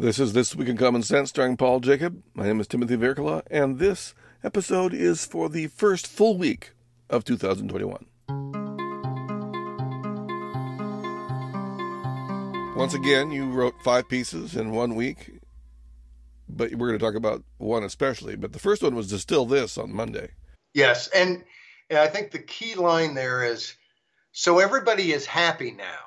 This is This Week in Common Sense starring Paul Jacob. My name is Timothy Virkkala, and this episode is for the first full week of 2021. Once again, you wrote five pieces in one week, but we're going to talk about one especially. But the first one was Distill This on Monday. Yes, and, and I think the key line there is so everybody is happy now.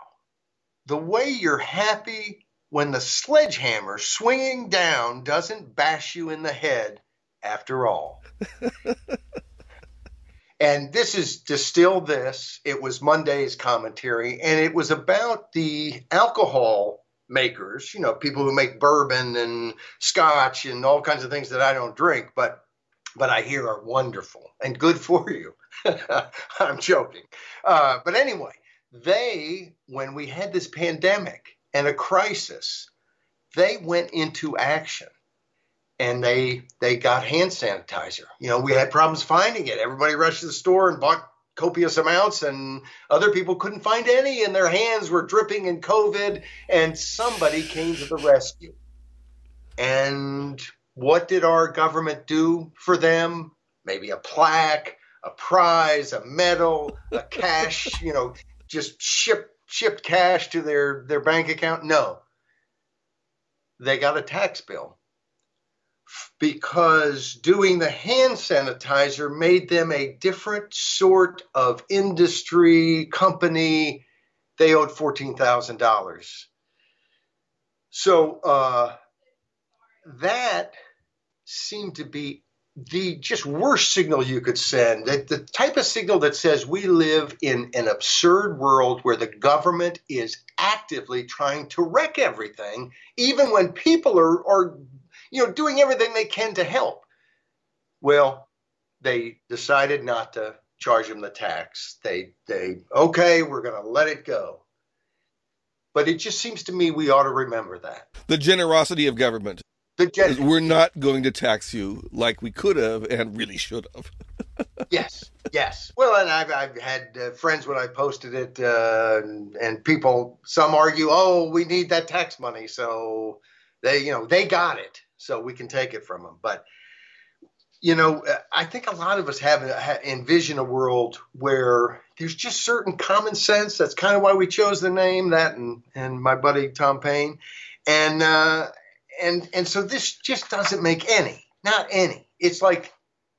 The way you're happy when the sledgehammer swinging down doesn't bash you in the head after all. and this is Distill This. It was Monday's commentary, and it was about the alcohol makers, you know, people who make bourbon and scotch and all kinds of things that I don't drink, but but I hear are wonderful and good for you. I'm joking. Uh, but anyway, they, when we had this pandemic, and a crisis, they went into action and they they got hand sanitizer. You know, we had problems finding it. Everybody rushed to the store and bought copious amounts and other people couldn't find any and their hands were dripping in covid and somebody came to the rescue. And what did our government do for them? Maybe a plaque, a prize, a medal, a cash, you know, just ship shipped cash to their, their bank account? No. They got a tax bill because doing the hand sanitizer made them a different sort of industry company. They owed $14,000. So uh, that seemed to be the just worst signal you could send, the, the type of signal that says we live in an absurd world where the government is actively trying to wreck everything, even when people are, are you know, doing everything they can to help. Well, they decided not to charge them the tax. They, they, okay, we're going to let it go. But it just seems to me we ought to remember that. The generosity of government. Gen- we're not going to tax you like we could have and really should have. yes, yes. Well, and I've, I've had uh, friends when I posted it, uh, and, and, people, some argue, oh, we need that tax money. So they, you know, they got it. So we can take it from them. But, you know, uh, I think a lot of us have envision a world where there's just certain common sense. That's kind of why we chose the name, that and, and my buddy Tom Paine. And, uh, and and so this just doesn't make any, not any. It's like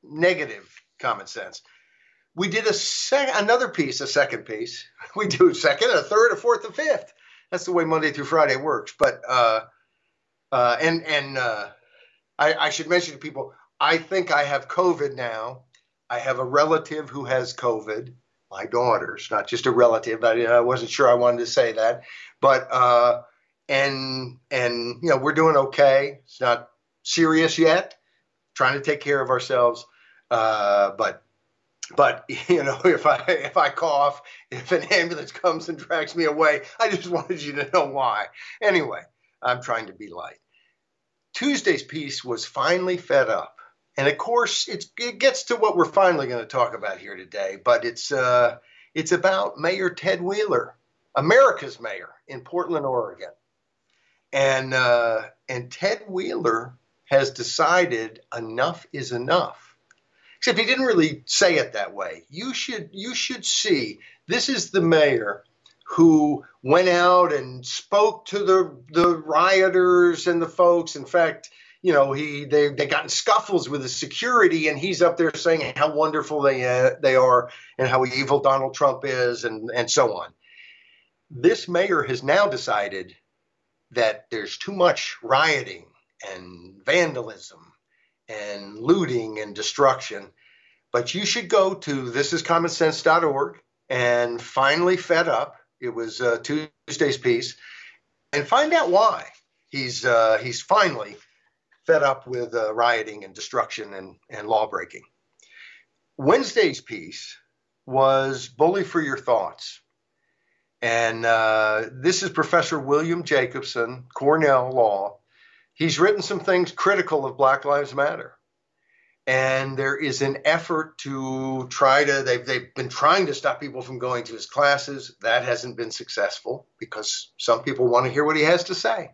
negative common sense. We did a sec- another piece, a second piece. We do a second, a third, a fourth, a fifth. That's the way Monday through Friday works. But uh, uh, and and uh, I, I should mention to people, I think I have COVID now. I have a relative who has COVID. My daughter's not just a relative. I, I wasn't sure I wanted to say that, but uh, and and you know we're doing okay. It's not serious yet. Trying to take care of ourselves, uh, but but you know if I if I cough, if an ambulance comes and drags me away, I just wanted you to know why. Anyway, I'm trying to be light. Tuesday's piece was finally fed up. And of course, it gets to what we're finally going to talk about here today, but it's, uh, it's about Mayor Ted Wheeler, America's mayor in Portland, Oregon. And uh, and Ted Wheeler has decided enough is enough. Except he didn't really say it that way. You should you should see this is the mayor who went out and spoke to the the rioters and the folks. In fact, you know, he they they got in scuffles with the security, and he's up there saying how wonderful they uh, they are and how evil Donald Trump is, and and so on. This mayor has now decided that there's too much rioting and vandalism and looting and destruction. But you should go to thisiscommonsense.org and finally fed up. It was uh, Tuesday's piece, and find out why he's uh, he's finally fed up with uh, rioting and destruction and, and law breaking. Wednesday's piece was Bully for Your Thoughts. And uh, this is Professor William Jacobson, Cornell Law. He's written some things critical of Black Lives Matter. And there is an effort to try to, they've, they've been trying to stop people from going to his classes. That hasn't been successful because some people want to hear what he has to say.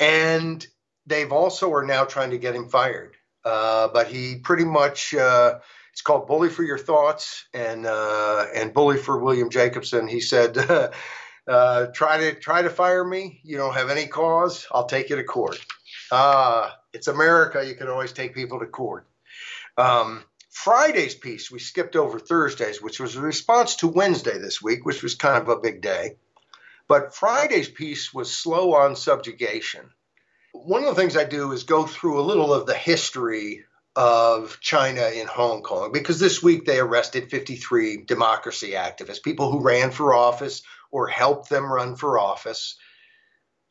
and they've also are now trying to get him fired. Uh, but he pretty much uh, it's called Bully for Your Thoughts and uh, and Bully for William Jacobson. He said, uh, "Try to try to fire me. You don't have any cause. I'll take you to court." Ah, it's America. You can always take people to court. Um, Friday's piece we skipped over Thursdays, which was a response to Wednesday this week, which was kind of a big day. But Friday's piece was slow on subjugation. One of the things I do is go through a little of the history of China in Hong Kong because this week they arrested 53 democracy activists, people who ran for office or helped them run for office,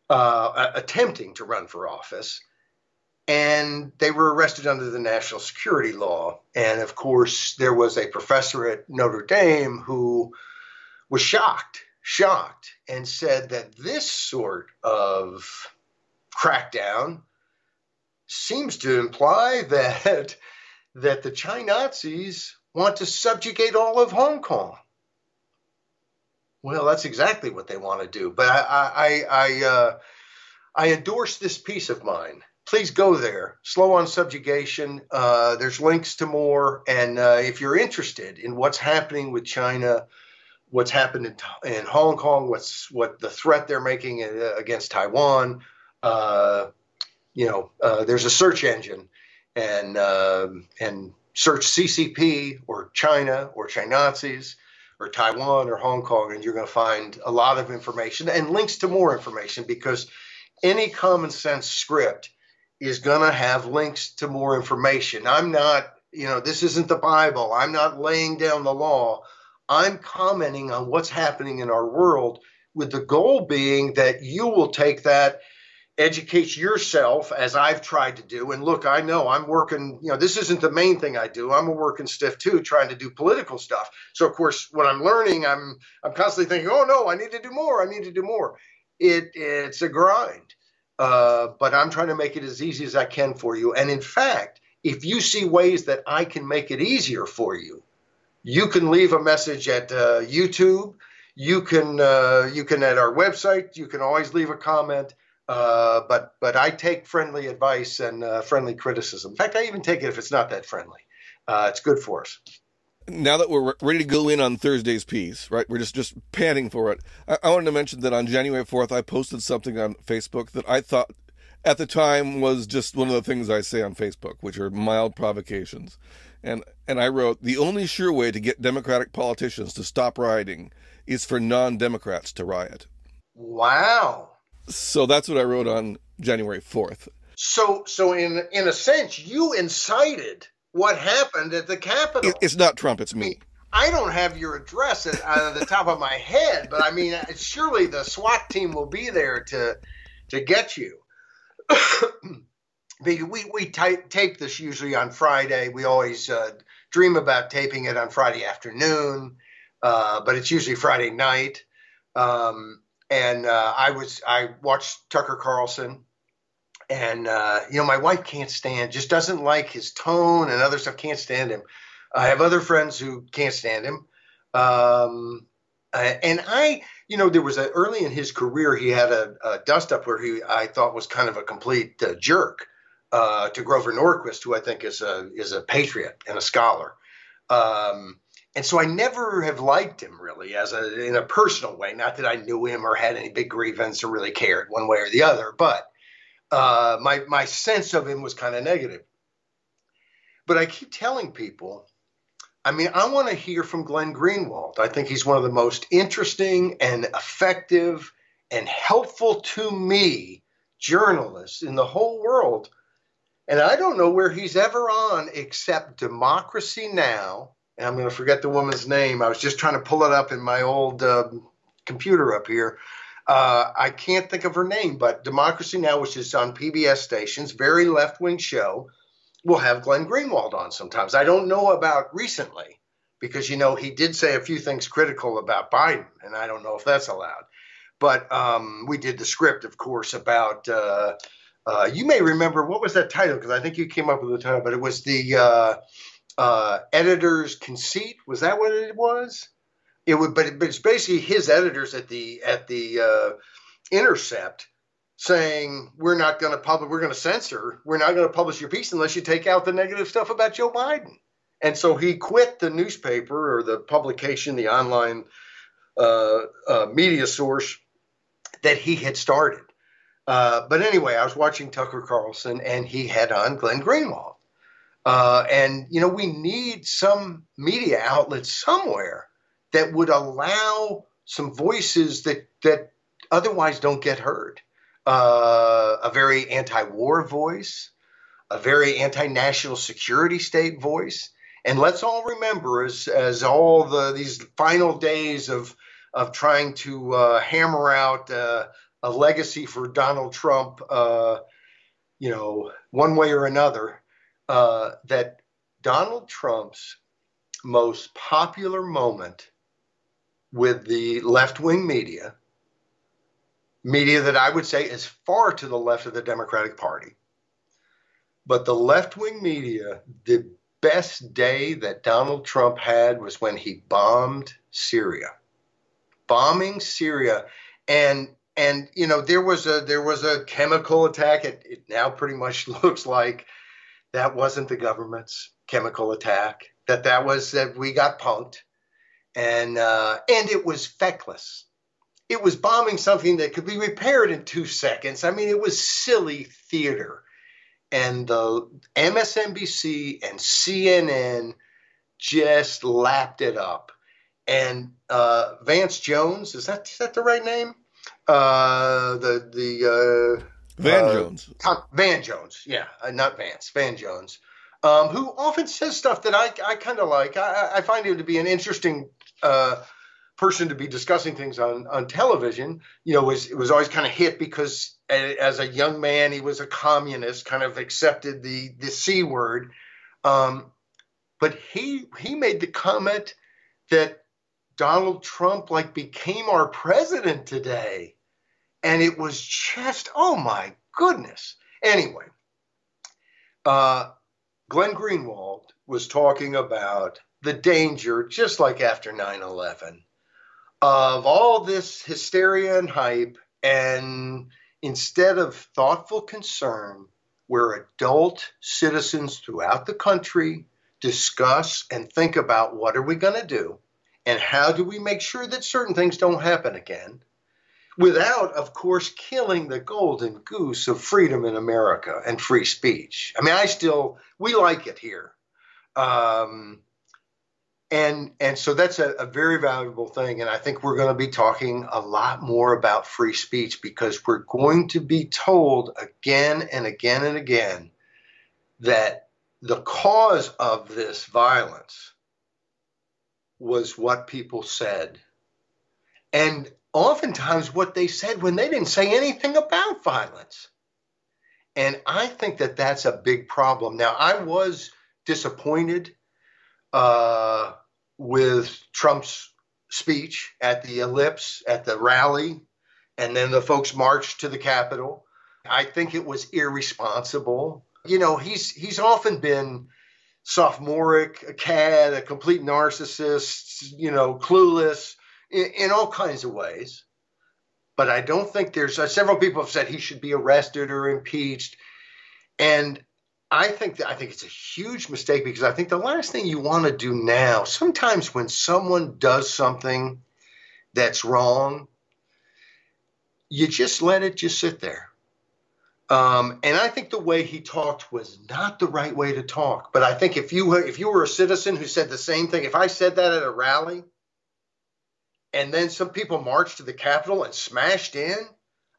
uh, attempting to run for office. And they were arrested under the national security law. And of course, there was a professor at Notre Dame who was shocked, shocked, and said that this sort of crackdown seems to imply that that the Chinazis want to subjugate all of Hong Kong. Well, that's exactly what they want to do. But I I I, uh, I endorse this piece of mine. Please go there. Slow on subjugation. Uh, there's links to more. And uh, if you're interested in what's happening with China, what's happened in, in Hong Kong, what's what the threat they're making uh, against Taiwan, uh, you know, uh, there's a search engine, and uh, and search CCP or China or Chinazis or Taiwan or Hong Kong, and you're going to find a lot of information and links to more information because any common sense script is going to have links to more information. I'm not, you know, this isn't the Bible. I'm not laying down the law. I'm commenting on what's happening in our world with the goal being that you will take that educate yourself as I've tried to do. And look, I know I'm working, you know, this isn't the main thing I do. I'm a working stiff too, trying to do political stuff. So of course, when I'm learning, I'm I'm constantly thinking, oh no, I need to do more. I need to do more. It it's a grind. Uh, but I'm trying to make it as easy as I can for you. And in fact, if you see ways that I can make it easier for you, you can leave a message at uh, YouTube. You can uh, you can at our website. You can always leave a comment uh, but but I take friendly advice and uh, friendly criticism. In fact, I even take it if it's not that friendly. Uh, it's good for us. Now that we're ready to go in on Thursday's piece, right? We're just just panting for it. I, I wanted to mention that on January fourth, I posted something on Facebook that I thought at the time was just one of the things I say on Facebook, which are mild provocations. And and I wrote, the only sure way to get Democratic politicians to stop rioting is for non-Democrats to riot. Wow. So that's what I wrote on January 4th. So, so in in a sense, you incited what happened at the Capitol. It's not Trump; it's me. I don't have your address at, out of the top of my head, but I mean, surely the SWAT team will be there to to get you. we we tape this usually on Friday. We always uh, dream about taping it on Friday afternoon, uh, but it's usually Friday night. Um, and uh, I was I watched Tucker Carlson, and uh, you know my wife can't stand, just doesn't like his tone and other stuff. Can't stand him. I have other friends who can't stand him, um, and I, you know, there was a early in his career he had a, a dust up where he I thought was kind of a complete uh, jerk uh, to Grover Norquist, who I think is a is a patriot and a scholar. Um, and so I never have liked him really as a in a personal way. Not that I knew him or had any big grievance or really cared one way or the other, but uh, my my sense of him was kind of negative. But I keep telling people, I mean, I want to hear from Glenn Greenwald. I think he's one of the most interesting and effective and helpful to me journalists in the whole world. And I don't know where he's ever on except Democracy Now and I'm going to forget the woman's name. I was just trying to pull it up in my old uh, computer up here. Uh, I can't think of her name, but Democracy Now, which is on PBS stations, very left wing show, will have Glenn Greenwald on sometimes. I don't know about recently because, you know, he did say a few things critical about Biden, and I don't know if that's allowed. But um, we did the script, of course, about. Uh, uh you may remember what was that title because I think you came up with the title, but it was the uh, editor's conceit. Was that what it was? It would, but it's basically his editors at the at the uh, Intercept saying we're not going to publish, we're going to censor, we're not going to publish your piece unless you take out the negative stuff about Joe Biden. And so he quit the newspaper or the publication, the online uh, uh, media source that he had started. Uh, but anyway, I was watching Tucker Carlson and he had on Glenn Greenwald. Uh, and, you know, we need some media outlet somewhere that would allow some voices that, that otherwise don't get heard. Uh, a very anti war voice, a very anti national security state voice. And let's all remember, as, as all the these final days of of trying to uh, hammer out uh, a legacy for Donald Trump, uh, you know, one way or another, uh, that Donald Trump's most popular moment with the left wing media, media that I would say is far to the left of the Democratic Party, but the left wing media, the best day that Donald Trump had was when he bombed Syria. Bombing Syria and and you know there was a there was a chemical attack it, it now pretty much looks like that wasn't the government's chemical attack that that was that we got punked. And uh, and it was feckless. It was bombing something that could be repaired in two seconds. I mean it was silly theater. And the msnbc and cnn just lapped it up. And uh, vance jones is that is that the right name? Uh, the the uh, Van uh, Jones. Van Jones, yeah, uh, not Vance. Van Jones, um, who often says stuff that I I kind of like. I, I, find him to be an interesting uh, person to be discussing things on on television. You know, was was always kind of hit because as a young man he was a communist, kind of accepted the the c word. Um, but he he made the comment that Donald Trump like became our president today. And it was just, oh my goodness. Anyway, uh, Glenn Greenwald was talking about the danger, just like after 9 11, of all this hysteria and hype. And instead of thoughtful concern, where adult citizens throughout the country discuss and think about what are we going to do, and how do we make sure that certain things don't happen again? Without, of course, killing the golden goose of freedom in America and free speech. I mean, I still, we like it here. Um, and, and so that's a, a very valuable thing. And I think we're going to be talking a lot more about free speech because we're going to be told again and again and again that the cause of this violence was what people said. And oftentimes what they said when they didn't say anything about violence. And I think that that's a big problem. Now, I was disappointed uh, with Trump's speech at the ellipse, at the rally, and then the folks marched to the Capitol. I think it was irresponsible. You know, he's he's often been sophomoric, a cad, a complete narcissist, you know, clueless in, in all kinds of ways. But I don't think there's uh, several people have said he should be arrested or impeached. And I think that I think it's a huge mistake because I think the last thing you want to do now, sometimes when someone does something that's wrong, you just let it just sit there. Um, and I think the way he talked was not the right way to talk. But I think if you were, if you were a citizen who said the same thing, if I said that at a rally, and then some people marched to the Capitol and smashed in,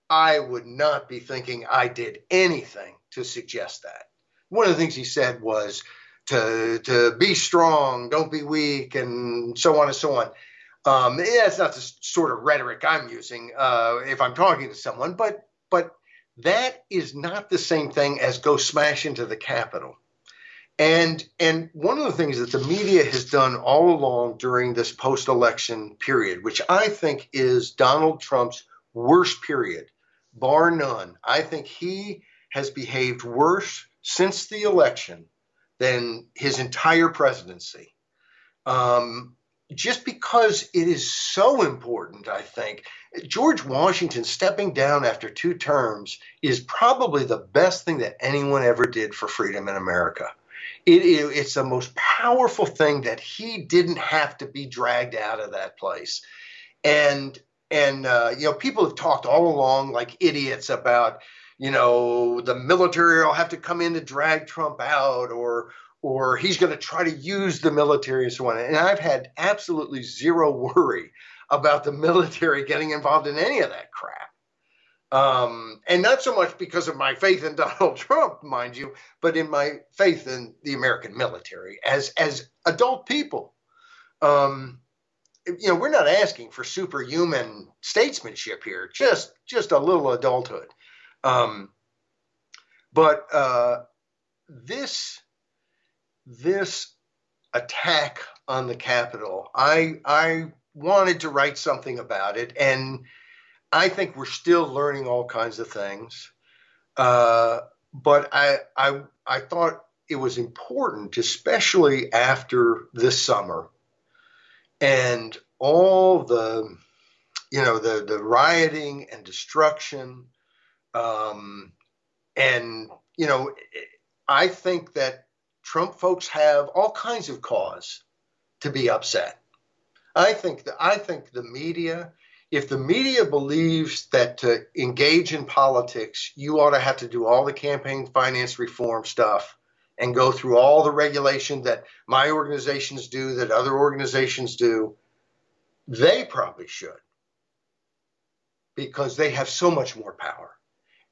I would not be thinking I did anything to suggest that. One of the things he said was to to be strong, don't be weak, and so on and so on. Um, that's not the sort of rhetoric I'm using uh, if I'm talking to someone, but but that is not the same thing as go smash into the Capitol. And and one of the things that the media has done all along during this post-election period, which I think is Donald Trump's worst period, bar none. I think he has behaved worse since the election than his entire presidency. Um, just because it is so important, I think George Washington stepping down after two terms is probably the best thing that anyone ever did for freedom in America. It, it, it's the most powerful thing that he didn't have to be dragged out of that place. And and uh, you know, people have talked all along like idiots about you know the military will have to come in to drag Trump out, or or he's going to try to use the military and so on. And I've had absolutely zero worry about the military getting involved in any of that crap. Um, and not so much because of my faith in Donald Trump, mind you, but in my faith in the American military as as adult people. Um, you know, we're not asking for superhuman statesmanship here, just just a little adulthood. Um, but uh, this this attack on the Capitol, I I wanted to write something about it, and I think we're still learning all kinds of things. Uh, but I, I, I thought it was important, especially after this summer and all the, you know, the, the rioting and destruction. Um, and, you know, I think that Trump folks have all kinds of cause to be upset. I think that I think the media, if the media believes that to engage in politics, you ought to have to do all the campaign finance reform stuff and go through all the regulation that my organizations do, that other organizations do, they probably should because they have so much more power.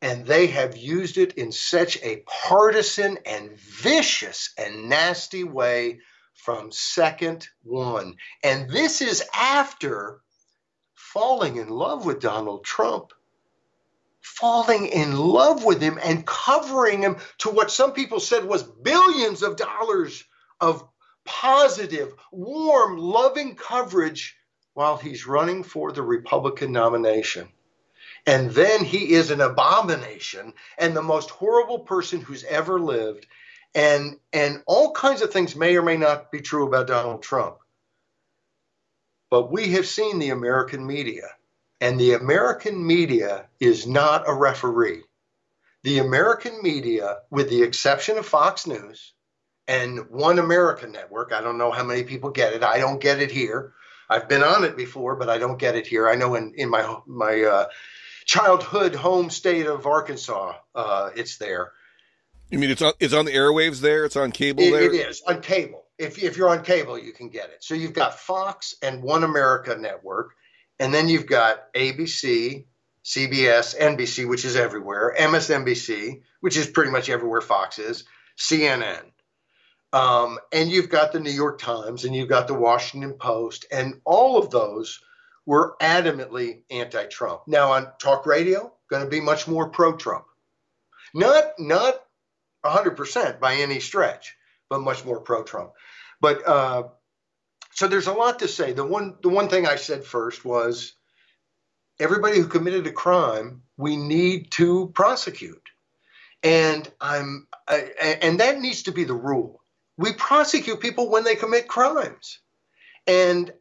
And they have used it in such a partisan and vicious and nasty way from second one. And this is after falling in love with Donald Trump, falling in love with him and covering him to what some people said was billions of dollars of positive, warm, loving coverage while he's running for the Republican nomination. And then he is an abomination and the most horrible person who's ever lived and and all kinds of things may or may not be true about Donald Trump. But we have seen the American media, and the American media is not a referee. The American media, with the exception of Fox News and One American Network, I don't know how many people get it. I don't get it here. I've been on it before, but I don't get it here. I know in, in my my uh, childhood home state of Arkansas, uh, it's there. You mean it's on it's on the airwaves there? It's on cable it, there? It is on cable. If if you're on cable, you can get it. So you've got Fox and One America Network, and then you've got ABC, CBS, NBC, which is everywhere, MSNBC, which is pretty much everywhere Fox is, CNN. Um, and you've got the New York Times and you've got the Washington Post, and all of those were adamantly anti Trump. Now, on talk radio, going to be much more pro Trump. Not, not 100% by any stretch, but much more pro Trump. But uh, so there's a lot to say. The one, the one thing I said first was everybody who committed a crime, we need to prosecute. And I'm, I, and that needs to be the rule. We prosecute people when they commit crimes. And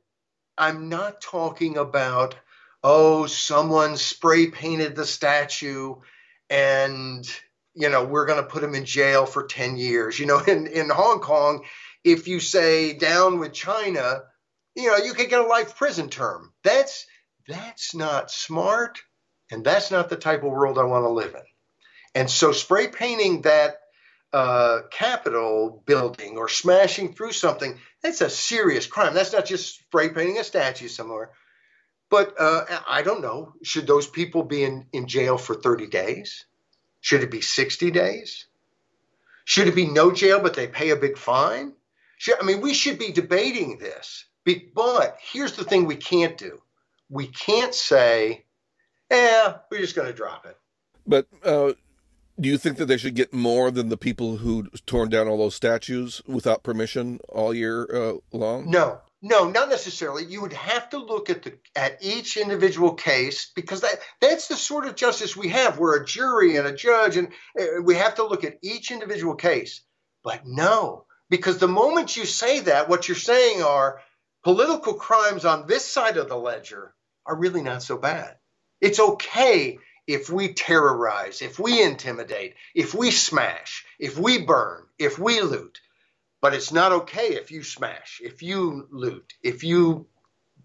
I'm not talking about, oh, someone spray painted the statue and you know, we're going to put him in jail for 10 years. You know, in, in Hong Kong, if you say down with China, you know, you could get a life prison term. That's that's not smart, and that's not the type of world I want to live in. And so, spray painting that uh, Capitol building or smashing through something, that's a serious crime. That's not just spray painting a statue somewhere. But uh, I don't know. Should those people be in, in jail for 30 days? Should it be 60 days? Should it be no jail, but they pay a big fine? Should, I mean, we should be debating this. But here's the thing we can't do we can't say, yeah, we're just going to drop it. But uh, do you think that they should get more than the people who torn down all those statues without permission all year uh, long? No, no, not necessarily. You would have to look at the at each individual case because that that's the sort of justice we have. We're a jury and a judge, and uh, we have to look at each individual case. But no, because the moment you say that, what you're saying are political crimes on this side of the ledger are really not so bad. It's okay if we terrorize, if we intimidate, if we smash, if we burn, if we loot. But it's not okay if you smash, if you loot, if you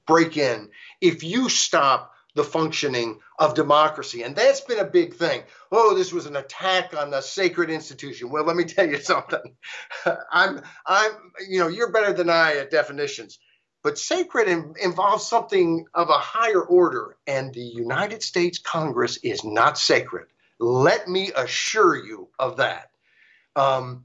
break in, if you stop the functioning of democracy. And that's been a big thing. Oh, this was an attack on the sacred institution. Well, let me tell you something. I'm I'm you know, you're better than I at definitions. But sacred in, involves something of a higher order, and the United States Congress is not sacred. Let me assure you of that. Um,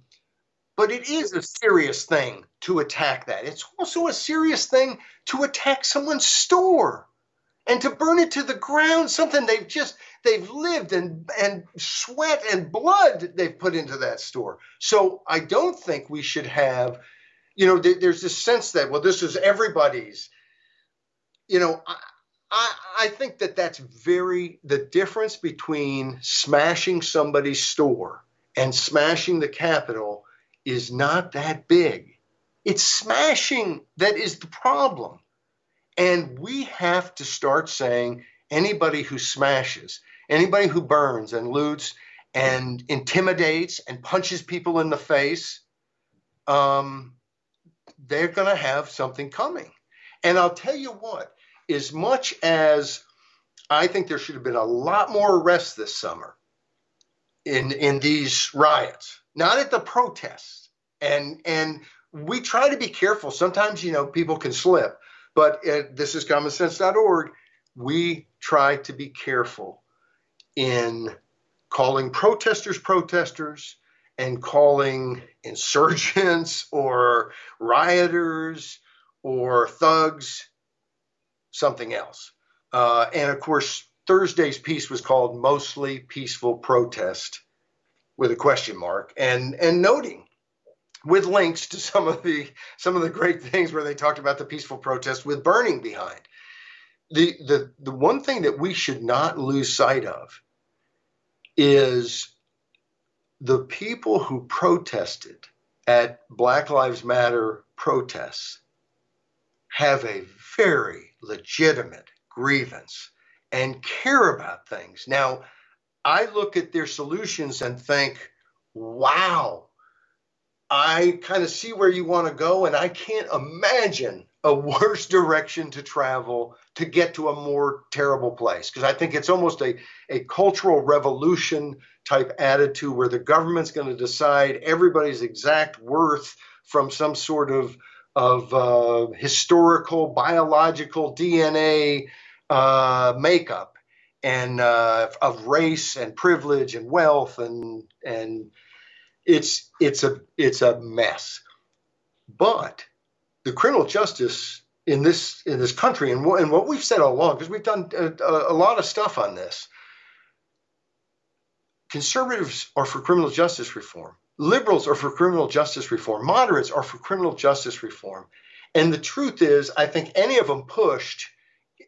but it is a serious thing to attack that. It's also a serious thing to attack someone's store and to burn it to the ground, something they've just they've lived and and sweat and blood they've put into that store. So I don't think we should have you know, there's this sense that, well, this is everybody's. You know, I, I, I think that that's very the difference between smashing somebody's store and smashing the Capitol is not that big. It's smashing that is the problem. And we have to start saying anybody who smashes, anybody who burns and loots and intimidates and punches people in the face, um, they're going to have something coming. And I'll tell you what, as much as I think there should have been a lot more arrests this summer in in these riots, not at the protests. And and we try to be careful. Sometimes you know people can slip, but at, this is commonsense.org. We try to be careful in calling protesters protesters and calling insurgents or rioters or thugs something else. Uh, and of course, Thursday's piece was called Mostly Peaceful Protest with a question mark and, and noting with links to some of the some of the great things where they talked about the peaceful protest with burning behind. The, the, the one thing that we should not lose sight of is the people who protested at Black Lives Matter protests have a very legitimate grievance and care about things. Now, I look at their solutions and think, wow, I kind of see where you want to go, and I can't imagine a worse direction to travel to get to a more terrible place. Because I think it's almost a, a cultural revolution type attitude where the government's going to decide everybody's exact worth from some sort of of uh, historical biological DNA uh, makeup and uh, of race and privilege and wealth and and it's it's a it's a mess. But the criminal justice in this in this country and, and what we've said all along because we've done a, a, lot of stuff on this conservatives are for criminal justice reform. Liberals are for criminal justice reform. Moderates are for criminal justice reform. And the truth is i think any of them pushed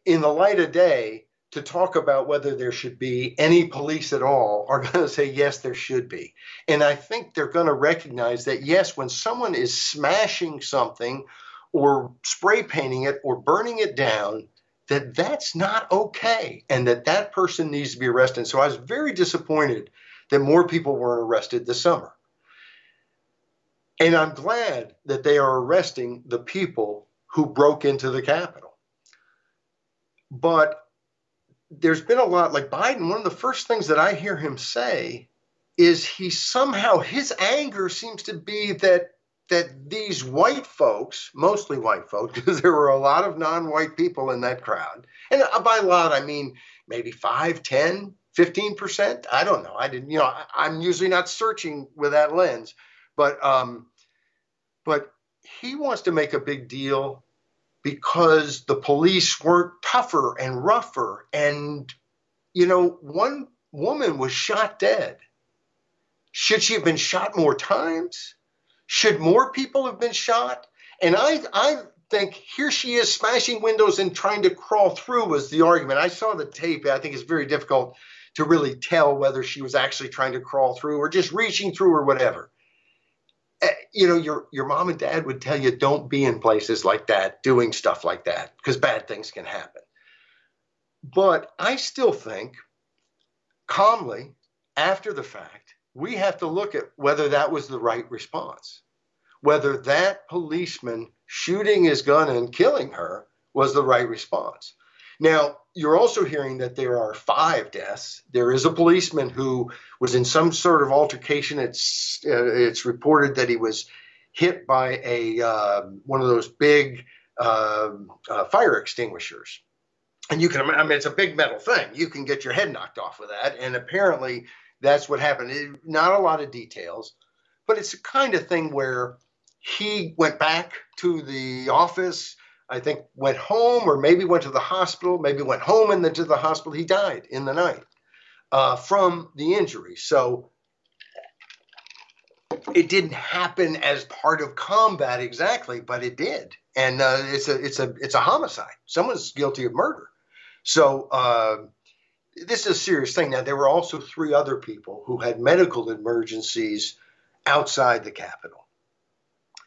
in the light of day to talk about whether there should be any police at all are going to say yes there should be and i think they're going to recognize that yes when someone is smashing something or spray painting it or burning it down that that's not okay and that that person needs to be arrested. So I was very disappointed that more people weren't arrested this summer. And I'm glad that they are arresting the people who broke into the Capitol. But there's been a lot, like Biden, one of the first things that I hear him say is he somehow, his anger seems to be that that these white folks, mostly white folks, because there were a lot of non-white people in that crowd, and by a lot I mean maybe 5, 10, 15%. I don't know. I didn't, you know, I, am usually not searching with that lens, but um, but he wants to make a big deal because the police weren't tougher and rougher, and you know, one woman was shot dead. Should she have been shot more times? Should more people have been shot? And I, I think here she is smashing windows and trying to crawl through was the argument. I saw the tape. I think it's very difficult to really tell whether she was actually trying to crawl through or just reaching through or whatever. You know, your your mom and dad would tell you don't be in places like that doing stuff like that because bad things can happen. But I still think calmly after the fact, we have to look at whether that was the right response. Whether that policeman shooting his gun and killing her was the right response. Now, you're also hearing that there are five deaths. There is a policeman who was in some sort of altercation. It's uh, it's reported that he was hit by a uh, one of those big uh, uh, fire extinguishers, and you can I mean it's a big metal thing. You can get your head knocked off with that, and apparently that's what happened. It, not a lot of details, but it's a kind of thing where he went back to the office I think, went home or maybe went to the hospital, maybe went home and then to the hospital. He died in the night uh, from the injury. So it didn't happen as part of combat exactly, but it did, and uh, it's a it's a it's a homicide. Someone's guilty of murder. So uh, this is a serious thing. Now there were also three other people who had medical emergencies outside the Capitol,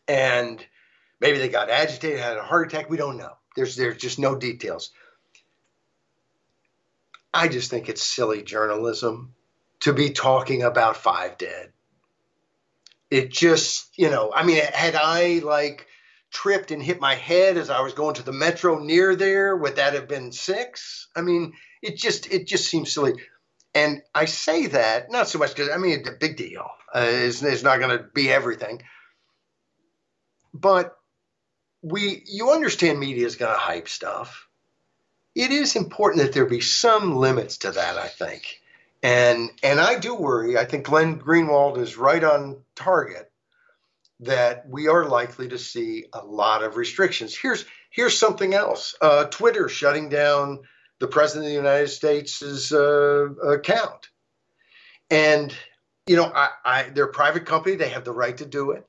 and Maybe they got agitated, had a heart attack. We don't know. There's there's just no details. I just think it's silly journalism to be talking about five dead. It just, you know, I mean, had I like tripped and hit my head as I was going to the metro near there, would that have been six? I mean, it just it just seems silly. And I say that not so much because I mean, it's a big deal. Uh, it's, it's not going to be everything, but we you understand media is going to hype stuff. It is important that there be some limits to that, I think. And and I do worry. I think Glenn Greenwald is right on target that we are likely to see a lot of restrictions. Here's here's something else. Uh, Twitter shutting down the president of the United States' uh, account, and you know, I, I, they're a private company; they have the right to do it.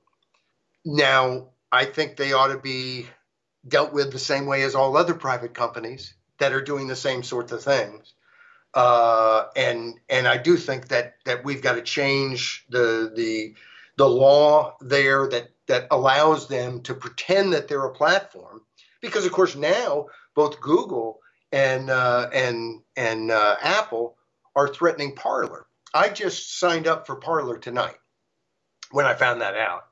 Now, I think they ought to be dealt with the same way as all other private companies that are doing the same sorts of things. Uh, and and I do think that that we've got to change the the the law there that that allows them to pretend that they're a platform, because of course now both Google and uh, and and uh, Apple are threatening Parler. I just signed up for Parler tonight when I found that out.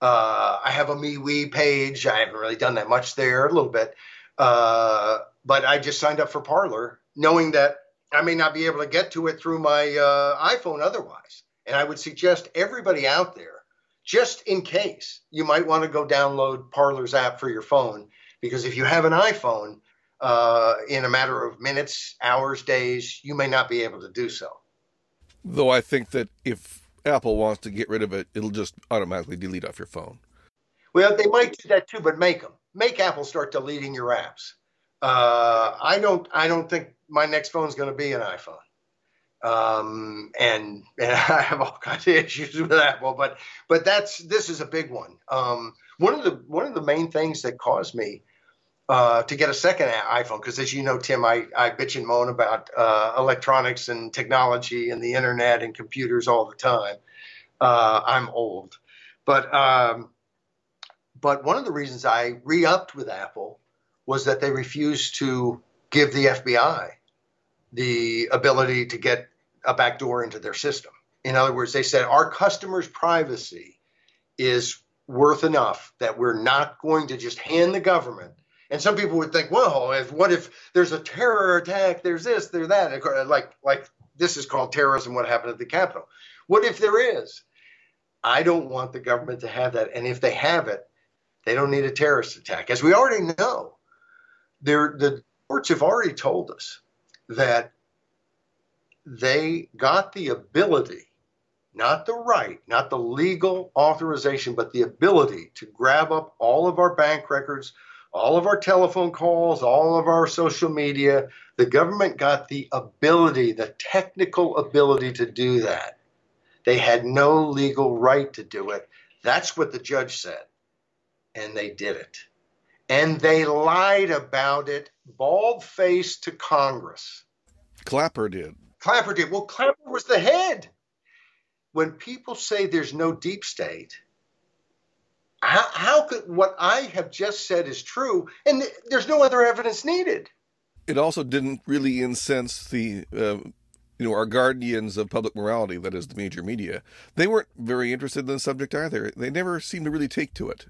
Uh, I have a MeWe page. I haven't really done that much there, a little bit. Uh, but I just signed up for Parler, knowing that I may not be able to get to it through my uh, iPhone otherwise. And I would suggest everybody out there, just in case, you might want to go download Parler's app for your phone. Because if you have an iPhone, uh, in a matter of minutes, hours, days, you may not be able to do so. Though I think that if Apple wants to get rid of it, it'll just automatically delete off your phone. Well, they might do that too, but make them make Apple start deleting your apps. Uh, I don't. I don't think my next phone is going to be an iPhone. Um, and and I have all kinds of issues with Apple, but but that's this is a big one. Um, one of the one of the main things that caused me uh, to get a second iPhone because, as you know, Tim, I, I bitch and moan about uh, electronics and technology and the internet and computers all the time. Uh, I'm old, but um, but one of the reasons I re-upped with Apple was that they refused to give the FBI the ability to get a backdoor into their system. In other words, they said our customers' privacy is worth enough that we're not going to just hand the government and some people would think, well, if what if there's a terror attack? There's this, there's that. Like like this is called terrorism. What happened at the Capitol? What if there is? I don't want the government to have that. And if they have it, they don't need a terrorist attack, as we already know. There, the courts have already told us that they got the ability, not the right, not the legal authorization, but the ability to grab up all of our bank records, all of our telephone calls, all of our social media. The government got the ability, the technical ability to do that. They had no legal right to do it. That's what the judge said. And they did it. And they lied about it bald faced to Congress. Clapper did. Clapper did. Well, Clapper was the head. When people say there's no deep state, how, how could what I have just said is true, and th- there's no other evidence needed? It also didn't really incense the, uh, you know, our guardians of public morality, that is the major media. They weren't very interested in the subject either. They never seemed to really take to it.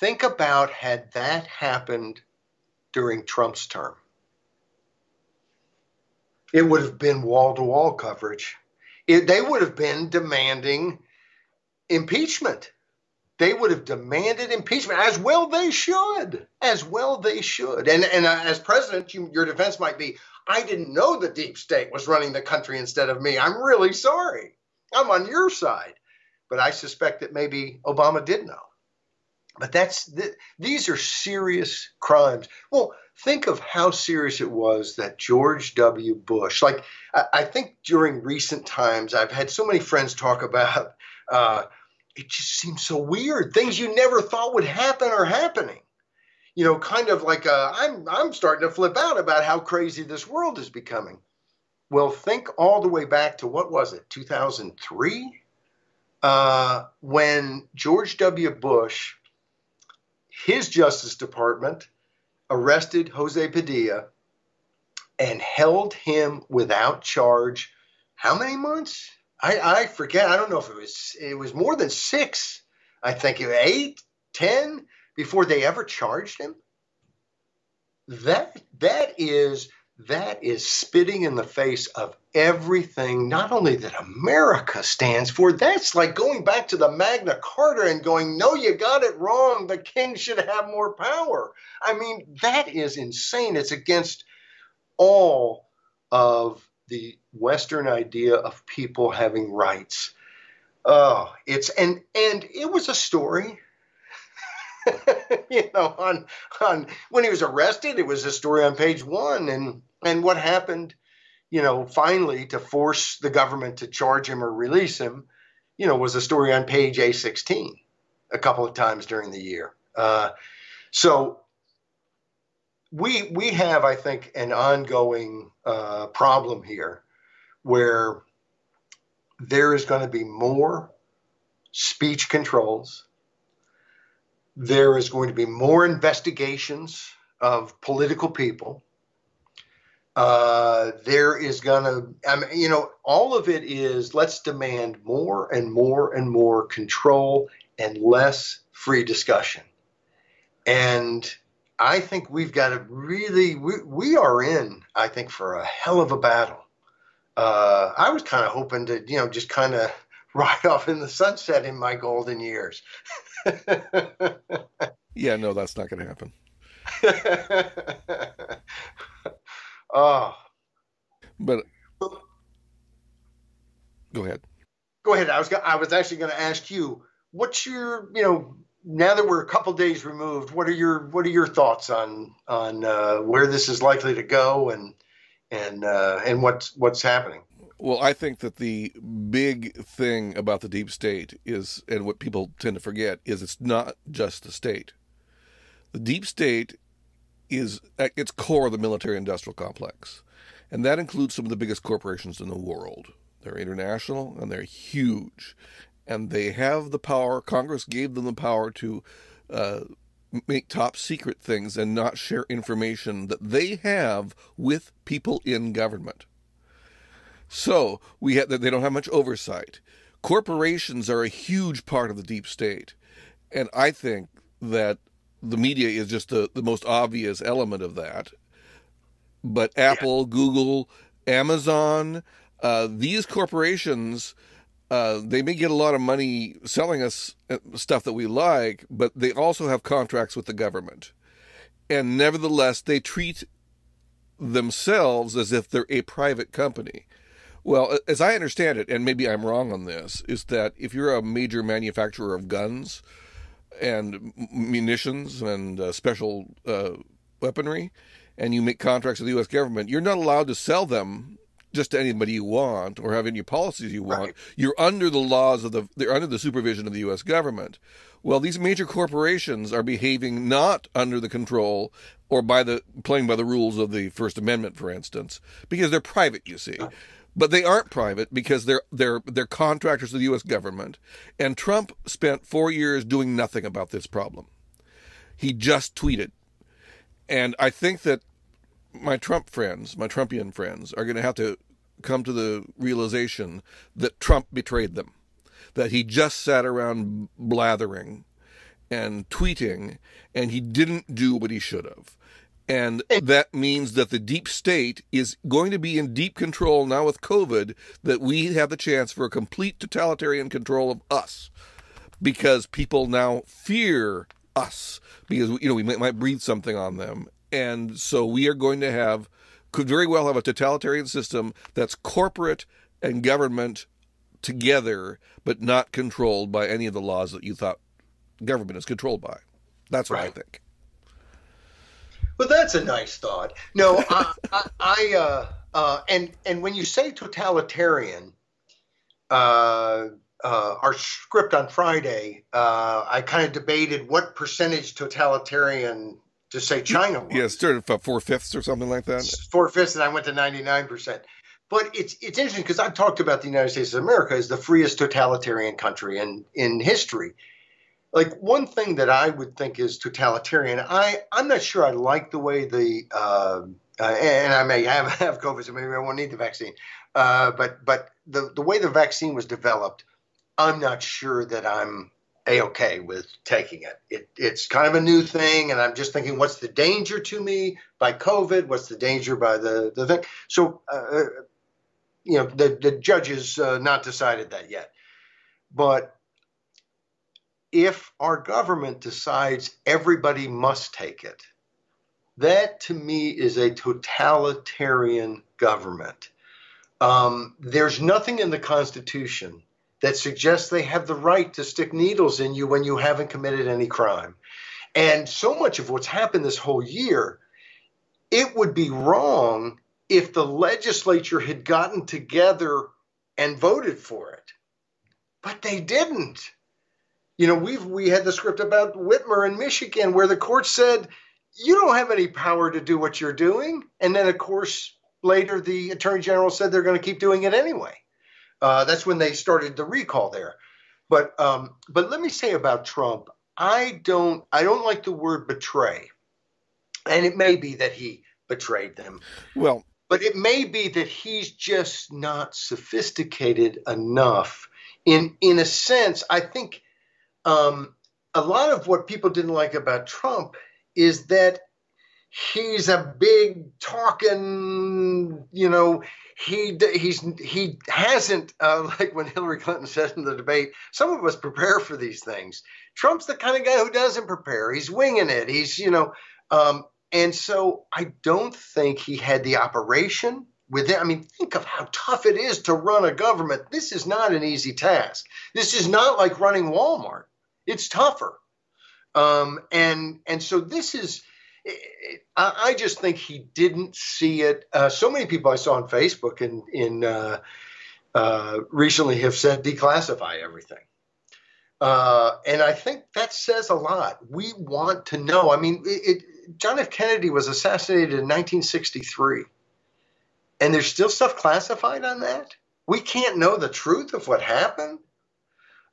Think about had that happened during Trump's term. It would have been wall to wall coverage. It, they would have been demanding impeachment they would have demanded impeachment as well they should as well they should. And and uh, as president you, your defense might be i didn't know the deep state was running the country instead of me. I'm really sorry. I'm on your side. But i suspect that maybe obama did know. But that's these are serious crimes. Well think of how serious it was that george w. Bush like i, I think during recent times i've had so many friends talk about uh, it just seems so weird. Things you never thought would happen are happening. You know, kind of like uh, I'm I'm starting to flip out about how crazy this world is becoming. Well, think all the way back to what was it, 2003, uh, when George W. Bush, his Justice Department, arrested Jose Padilla and held him without charge. How many months? I, I forget. I don't know if it was it was more than six. I think it was eight, ten before they ever charged him. That that is that is spitting in the face of everything not only that America stands for, that's like going back to the Magna Carta and going, no, you got it wrong. The king should have more power. I mean, that is insane. It's against all of the Western idea of people having rights. Oh, it's and and it was a story. you know, on on when he was arrested, it was a story on page one, and and what happened, you know, finally to force the government to charge him or release him, you know, was a story on page A sixteen, a couple of times during the year. Uh, so we we have, I think, an ongoing uh, problem here where there is going to be more speech controls. There is going to be more investigations of political people. Uh, there is going to, I mean, you know, all of it is let's demand more and more and more control and less free discussion. And I think we've got to really, we, we are in, I think, for a hell of a battle. Uh, I was kind of hoping to, you know, just kind of ride off in the sunset in my golden years. yeah, no, that's not going to happen. oh. But go ahead. Go ahead. I was I was actually going to ask you, what's your, you know, now that we're a couple days removed, what are your what are your thoughts on on uh, where this is likely to go and and uh, and what's what's happening? Well, I think that the big thing about the deep state is, and what people tend to forget, is it's not just the state. The deep state is at its core the military industrial complex, and that includes some of the biggest corporations in the world. They're international and they're huge and they have the power. Congress gave them the power to uh, make top secret things and not share information that they have with people in government. So we have, they don't have much oversight. Corporations are a huge part of the deep state, and I think that the media is just the, the most obvious element of that. But Apple, yeah. Google, Amazon, uh, these corporations uh, they may get a lot of money selling us uh, stuff that we like, but they also have contracts with the government. And nevertheless, they treat themselves as if they're a private company. Well, as I understand it, and maybe I'm wrong on this, is that if you're a major manufacturer of guns and munitions and uh, special uh, weaponry, and you make contracts with the U.S. government, you're not allowed to sell them just to anybody you want or have any policies you want. Right. You're under the laws of the they're under the supervision of the US government. Well, these major corporations are behaving not under the control or by the playing by the rules of the First Amendment, for instance, because they're private, you see. but they aren't private because they're they're they're contractors of the U.S. government. And Trump spent four years doing nothing about this problem. He just tweeted, and I think that my Trump friends, my Trumpian friends, are going to have to come to the realization that Trump betrayed them, that he just sat around blathering and tweeting, and he didn't do what he should have. And that means that the deep state is going to be in deep control now with COVID, that we have the chance for a complete totalitarian control of us because people now fear us because, you know, we might, might breathe something on them. And so we are going to have, could very well have a totalitarian system that's corporate and government together, but not controlled by any of the laws that you thought government is controlled by. That's what right. I think. Well, that's a nice thought. No, I, I, I uh, uh, and and when you say totalitarian, uh, uh our script on Friday, uh, I kind of debated what percentage totalitarian to say China was. Yeah, started about four fifths or something like that. Four fifths, and I went to ninety nine percent. But it's it's interesting because I've talked about the United States of America as the freest totalitarian country in in history like one thing that I would think is totalitarian. I I'm not sure I like the way the uh, uh, and I may have have COVID, so maybe I won't need the vaccine. Uh, but but the the way the vaccine was developed, I'm not sure that I'm a okay with taking it. it. It's kind of a new thing, and I'm just thinking, what's the danger to me by COVID? What's the danger by the the thing? So, uh, uh you know, the the judges uh, not decided that yet, but if our government decides everybody must take it, that to me is a totalitarian government. Um, there's nothing in the Constitution that suggests they have the right to stick needles in you when you haven't committed any crime. And so much of what's happened this whole year, it would be wrong if the legislature had gotten together and voted for it. But they didn't. You know, we've we had the script about Whitmer in Michigan where the court said you don't have any power to do what you're doing, and then of course later the attorney general said they're going to keep doing it anyway. Uh, that's when they started the recall there. But um, but let me say about Trump, I don't I don't like the word betray, and it may be that he betrayed them. Well, but it may be that he's just not sophisticated enough. In in a sense, I think um, a lot of what people didn't like about Trump is that he's a big talking, you know, he he's he hasn't uh, like when Hillary Clinton said in the debate. Some of us prepare for these things. Trump's the kind of guy who doesn't prepare. He's winging it. He's you know, um, and so I don't think he had the operation with within. I mean, think of how tough it is to run a government. This is not an easy task. This is not like running Walmart. It's tougher. Um, and and so this is. I, just think he didn't see it. Uh, so many people I saw on Facebook and in uh, uh, recently have said declassify everything. Uh, and I think that says a lot. We want to know. I mean, it, it, John F. Kennedy was assassinated in 1963, and there's still stuff classified on that. We can't know the truth of what happened.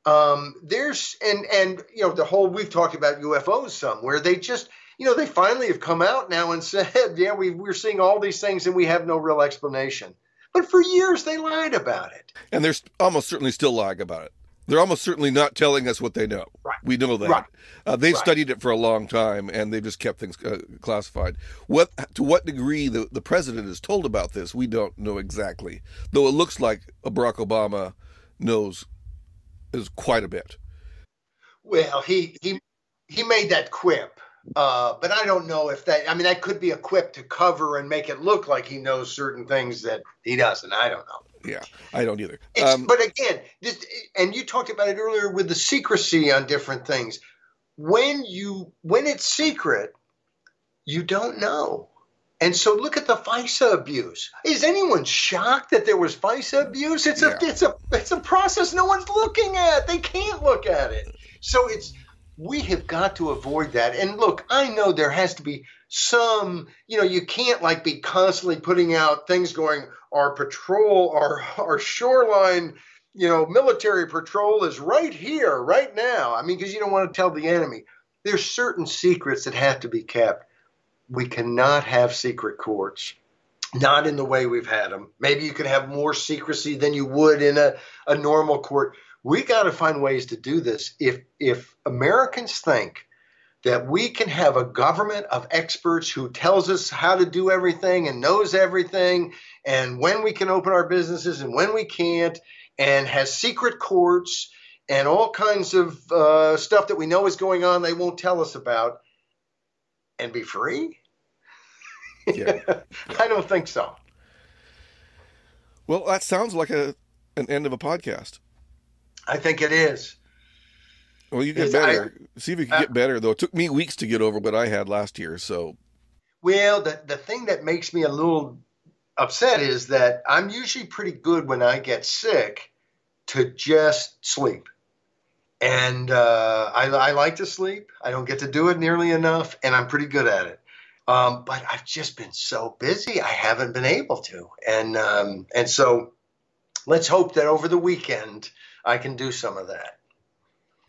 Um, there's and and you know the whole we've talked about UFOs some where they just you know they finally have come out now and said yeah we we're seeing all these things and we have no real explanation. But for years they lied about it. And they're almost certainly still lying about it. They're almost certainly not telling us what they know. Right. We know that. Right. Uh, they've right. studied it for a long time, and they've just kept things uh, classified. What to what degree the the president is told about this, we don't know exactly. Though it looks like Barack Obama knows is quite a bit. Well, he he he made that quip, uh, but I don't know if that. I mean, that could be a quip to cover and make it look like he knows certain things that he doesn't. I don't know. Yeah, I don't either. Um, but again, this, and you talked about it earlier with the secrecy on different things. When you when it's secret, you don't know. And so look at the FISA abuse. Is anyone shocked that there was FISA abuse? It's a it's a it's a process no one's looking at. They can't look at it. So it's we have got to avoid that. And look, I know there has to be some, you know, you can't like be constantly putting out things going, our patrol, our our shoreline, you know, military patrol is right here, right now. I mean, because you don't want to tell the enemy. There's certain secrets that have to be kept. We cannot have secret courts not in the way we've had them. Maybe you can have more secrecy than you would in a, a normal court. We got to find ways to do this. If if Americans think that we can have a government of experts who tells us how to do everything and knows everything and when we can open our businesses and when we can't and has secret courts and all kinds of uh, stuff that we know is going on they won't tell us about and be free yeah. I don't think so. Well, that sounds like a an end of a podcast. I think it is. Well, you get better. I, See if you can uh, get better, though. It took me weeks to get over what I had last year. So, well, the the thing that makes me a little upset is that I'm usually pretty good when I get sick to just sleep. And uh, I, I like to sleep. I don't get to do it nearly enough, and I'm pretty good at it. Um, but I've just been so busy, I haven't been able to. And um, and so let's hope that over the weekend I can do some of that.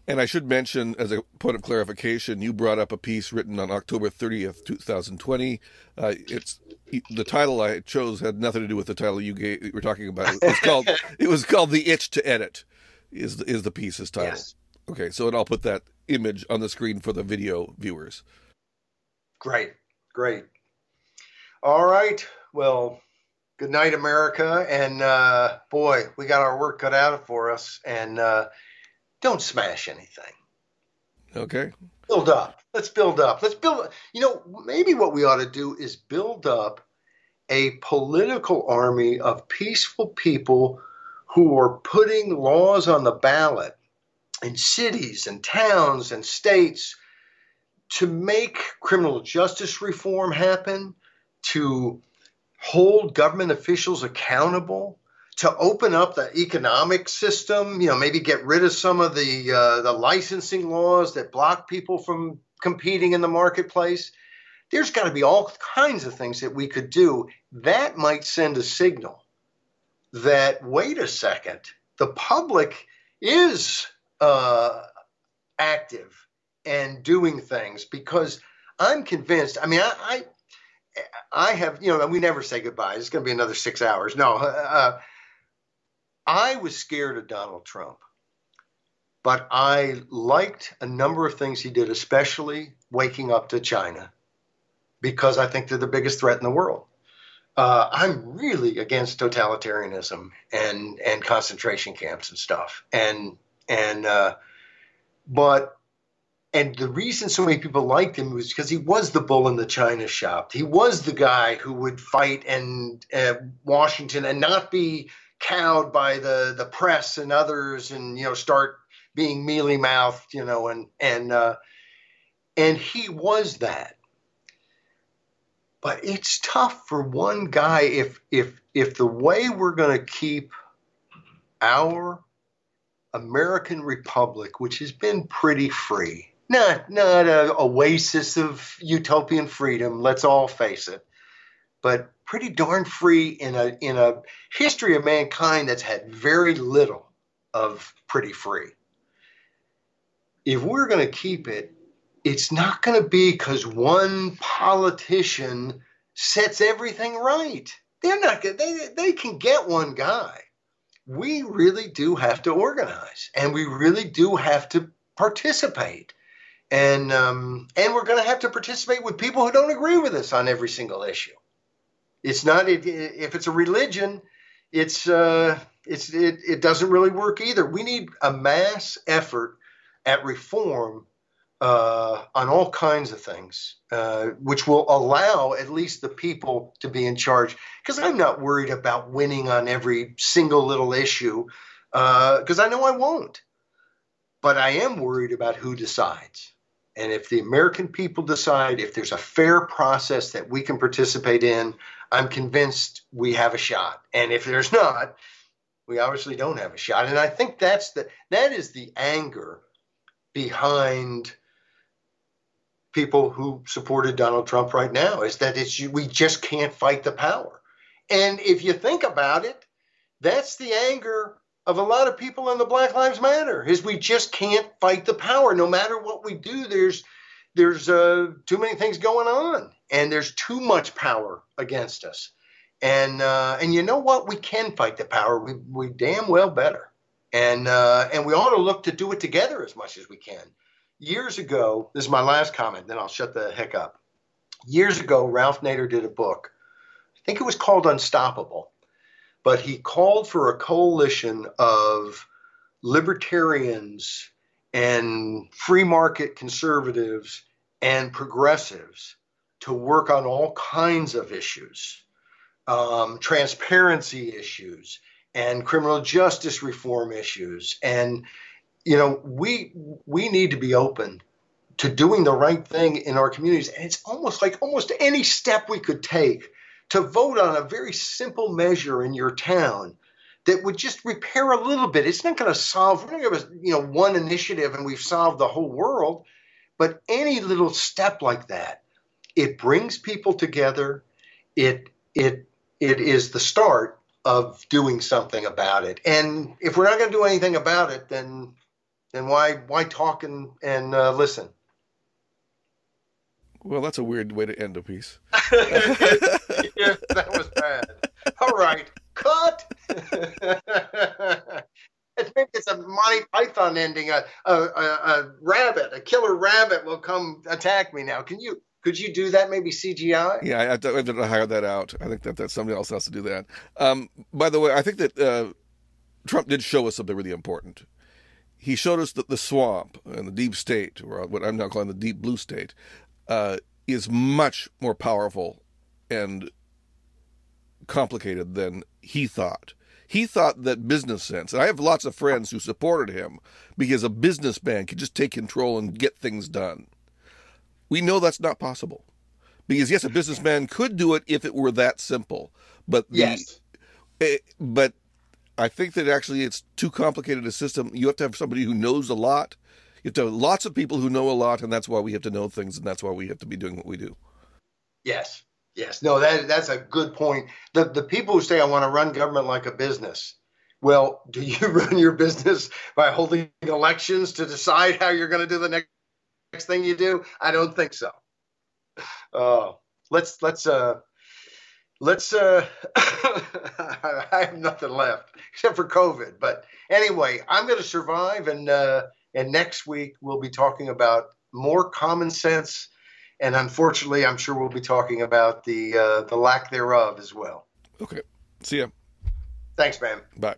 And I should mention, as a point of clarification, you brought up a piece written on October 30th, 2020. Uh, it's the title I chose had nothing to do with the title you gave. You were talking about. It was called. it was called "The Itch to Edit." Is the, is the piece's title? Yes. Okay, so and I'll put that image on the screen for the video viewers. Great. Great. All right. Well, good night, America. And uh, boy, we got our work cut out for us. And uh, don't smash anything. Okay. Build up. Let's build up. Let's build. You know, maybe what we ought to do is build up a political army of peaceful people who are putting laws on the ballot in cities and towns and states to make criminal justice reform happen, to hold government officials accountable, to open up the economic system, you know, maybe get rid of some of the uh, the licensing laws that block people from competing in the marketplace. There's got to be all kinds of things that we could do. That might send a signal that wait a second, the public is uh, active and doing things because I'm convinced. I mean, I, I, I have, you know, we never say goodbye. It's going to be another six hours. No, uh, uh, I was scared of Donald Trump, but I liked a number of things he did, especially waking up to China, because I think they're the biggest threat in the world. Uh, I'm really against totalitarianism and and concentration camps and stuff. And and uh, but and the reason so many people liked him was because he was the bull in the china shop. He was the guy who would fight and uh, Washington and not be cowed by the the press and others, and you know start being mealy mouthed, you know, and and uh, and he was that. But it's tough for one guy if if if the way we're going to keep our American Republic, which has been pretty free, not not a oasis of utopian freedom. Let's all face it, but pretty darn free in a in a history of mankind that's had very little of pretty free. If we're going to keep it, it's not going to be because one politician sets everything right. They're not. They, they can get one guy. We really do have to organize and we really do have to participate and um, and we're going to have to participate with people who don't agree with us on every single issue. It's not if it's a religion, it's uh, it's it, it doesn't really work either. We need a mass effort at reform uh, on all kinds of things, uh, which will allow at least the people to be in charge. Because I'm not worried about winning on every single little issue, because uh, I know I won't. But I am worried about who decides. And if the American people decide if there's a fair process that we can participate in, I'm convinced we have a shot. And if there's not, we obviously don't have a shot. And I think that's the that is the anger behind people who supported Donald Trump right now is that it's we just can't fight the power. And if you think about it, that's the anger of a lot of people in the Black Lives Matter is we just can't fight the power. No matter what we do, there's there's uh, too many things going on, and there's too much power against us. And uh, and you know what? We can fight the power. We we damn well better. And uh, and we ought to look to do it together as much as we can. Years ago, this is my last comment. Then I'll shut the heck up. Years ago, Ralph Nader did a book. I think it was called Unstoppable but he called for a coalition of libertarians and free market conservatives and progressives to work on all kinds of issues, um, transparency issues, and criminal justice reform issues. And you know, we we need to be open to doing the right thing in our communities. And it's almost like almost any step we could take to vote on a very simple measure in your town that would just repair a little bit. It's not going to solve, we're not going to have a, you know, one initiative and we've solved the whole world. But any little step like that, it brings people together. It, it, it is the start of doing something about it. And if we're not going to do anything about it, then, then why, why talk and, and uh, listen? Well, that's a weird way to end a piece. yeah, that was bad. All right, cut. it's maybe it's a Monty Python ending. A, a, a, a, rabbit, a killer rabbit, will come attack me now. Can you? Could you do that? Maybe CGI? Yeah, I have to, I have to hire that out. I think that, that somebody else has to do that. Um, by the way, I think that uh, Trump did show us something really important. He showed us that the swamp and the deep state, or what I'm now calling the deep blue state, uh, is much more powerful and complicated than he thought. He thought that business sense, and I have lots of friends who supported him because a businessman could just take control and get things done. We know that's not possible. Because yes, a businessman could do it if it were that simple, but the, yes. Eh, but I think that actually it's too complicated a system. You have to have somebody who knows a lot you have to have lots of people who know a lot, and that's why we have to know things, and that's why we have to be doing what we do. Yes, yes, no, that that's a good point. The the people who say I want to run government like a business. Well, do you run your business by holding elections to decide how you're going to do the next, next thing you do? I don't think so. Uh, let's let's uh, let's uh, I have nothing left except for COVID. But anyway, I'm going to survive and. Uh, and next week, we'll be talking about more common sense. And unfortunately, I'm sure we'll be talking about the uh, the lack thereof as well. Okay. See ya. Thanks, man. Bye.